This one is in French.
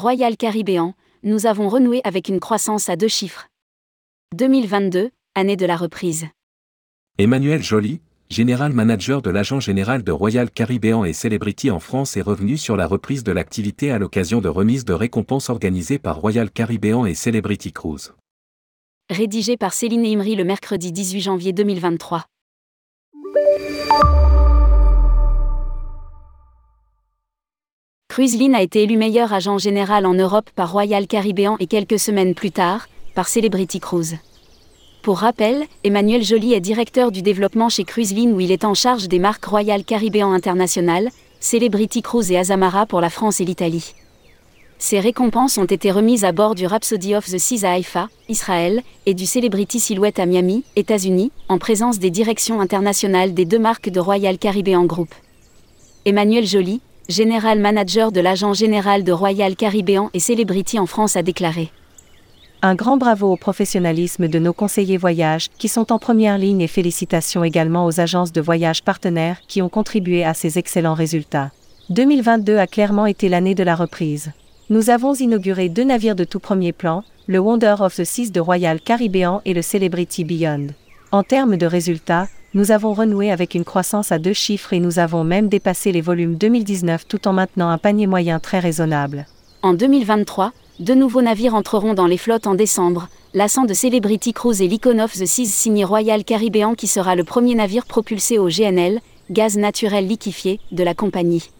Royal Caribbean, nous avons renoué avec une croissance à deux chiffres. 2022, année de la reprise. Emmanuel Joly, général manager de l'agent général de Royal Caribbean et Celebrity en France est revenu sur la reprise de l'activité à l'occasion de remises de récompenses organisées par Royal Caribbean et Celebrity Cruise. Rédigé par Céline Imri le mercredi 18 janvier 2023. Cruiseline a été élu meilleur agent général en Europe par Royal Caribbean et quelques semaines plus tard, par Celebrity Cruise. Pour rappel, Emmanuel Joly est directeur du développement chez Cruiseline où il est en charge des marques Royal Caribbean International, Celebrity Cruise et Azamara pour la France et l'Italie. Ces récompenses ont été remises à bord du Rhapsody of the Seas à Haïfa, Israël, et du Celebrity Silhouette à Miami, États-Unis, en présence des directions internationales des deux marques de Royal Caribbean Group. Emmanuel Joly, général manager de l'agent général de Royal Caribbean et Celebrity en France, a déclaré. Un grand bravo au professionnalisme de nos conseillers voyage qui sont en première ligne et félicitations également aux agences de voyage partenaires qui ont contribué à ces excellents résultats. 2022 a clairement été l'année de la reprise. Nous avons inauguré deux navires de tout premier plan, le Wonder of the Seas de Royal Caribbean et le Celebrity Beyond. En termes de résultats, nous avons renoué avec une croissance à deux chiffres et nous avons même dépassé les volumes 2019 tout en maintenant un panier moyen très raisonnable. En 2023, deux nouveaux navires entreront dans les flottes en décembre, l'Ascent de Celebrity Cruise et l'Icon of the Seas signé Royal Caribbean qui sera le premier navire propulsé au GNL, gaz naturel liquéfié, de la compagnie.